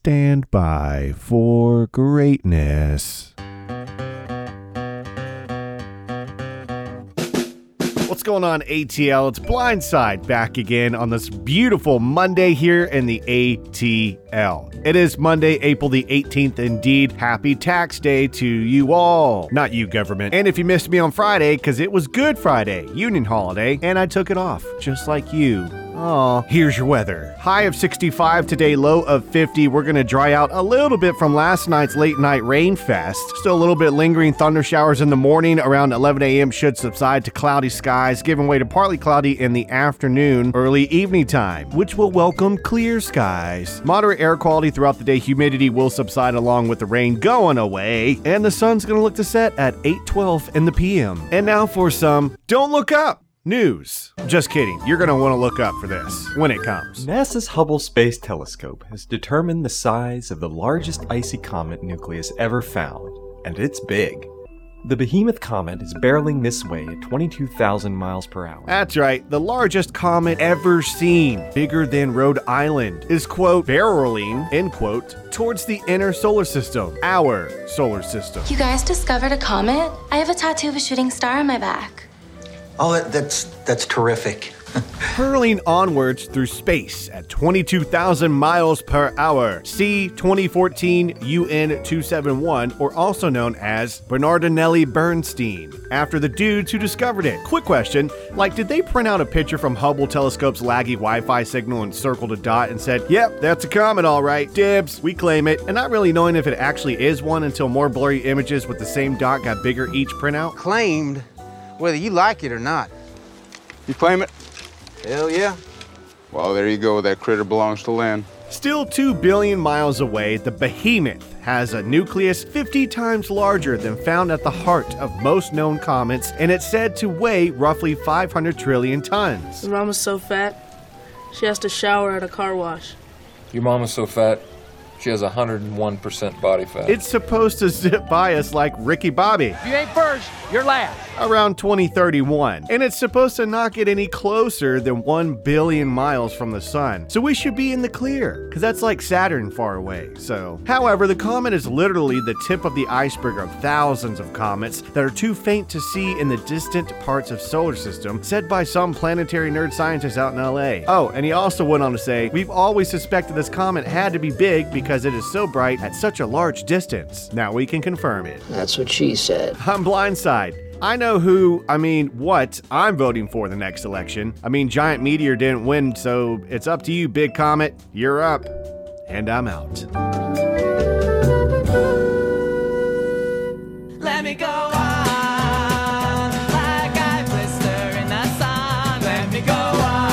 stand by for greatness. What's going on, ATL? It's Blindside back again on this beautiful Monday here in the ATL. It is Monday, April the 18th. Indeed, happy tax day to you all. Not you, government. And if you missed me on Friday, because it was Good Friday, Union holiday, and I took it off, just like you. Aw, here's your weather. High of 65 today, low of 50. We're gonna dry out a little bit from last night's late night rain fest. Still a little bit lingering thunder showers in the morning. Around 11 a.m. should subside to cloudy skies, giving way to partly cloudy in the afternoon, early evening time, which will welcome clear skies. Moderate air quality throughout the day. Humidity will subside along with the rain going away, and the sun's gonna look to set at 8:12 in the p.m. And now for some don't look up news. Just kidding. You're going to want to look up for this when it comes. NASA's Hubble Space Telescope has determined the size of the largest icy comet nucleus ever found, and it's big. The behemoth comet is barreling this way at 22,000 miles per hour. That's right. The largest comet ever seen, bigger than Rhode Island, is quote barreling end quote towards the inner solar system, our solar system. You guys discovered a comet? I have a tattoo of a shooting star on my back. Oh, that, that's that's terrific. hurling onwards through space at 22,000 miles per hour. C 2014 UN 271, or also known as Bernardinelli Bernstein, after the dudes who discovered it. Quick question like, did they print out a picture from Hubble telescope's laggy Wi Fi signal and circled a dot and said, yep, that's a comet, all right, dibs, we claim it, and not really knowing if it actually is one until more blurry images with the same dot got bigger each printout? Claimed whether you like it or not. You claim it? Hell yeah. Well, there you go. That critter belongs to Lynn. Still 2 billion miles away, the behemoth has a nucleus 50 times larger than found at the heart of most known comets, and it's said to weigh roughly 500 trillion tons. My mama's so fat, she has to shower at a car wash. Your mama's so fat, she has 101% body fat. It's supposed to zip by us like Ricky Bobby. If you ain't first, you're last. Around 2031. And it's supposed to not get any closer than 1 billion miles from the sun. So we should be in the clear, because that's like Saturn far away. So, however, the comet is literally the tip of the iceberg of thousands of comets that are too faint to see in the distant parts of solar system, said by some planetary nerd scientists out in LA. Oh, and he also went on to say, We've always suspected this comet had to be big because because it is so bright at such a large distance. Now we can confirm it. That's what she said. I'm blindsided. I know who, I mean, what I'm voting for the next election. I mean, Giant Meteor didn't win, so it's up to you, Big Comet. You're up. And I'm out. Let me go on, like I blister in the sun. Let me go on.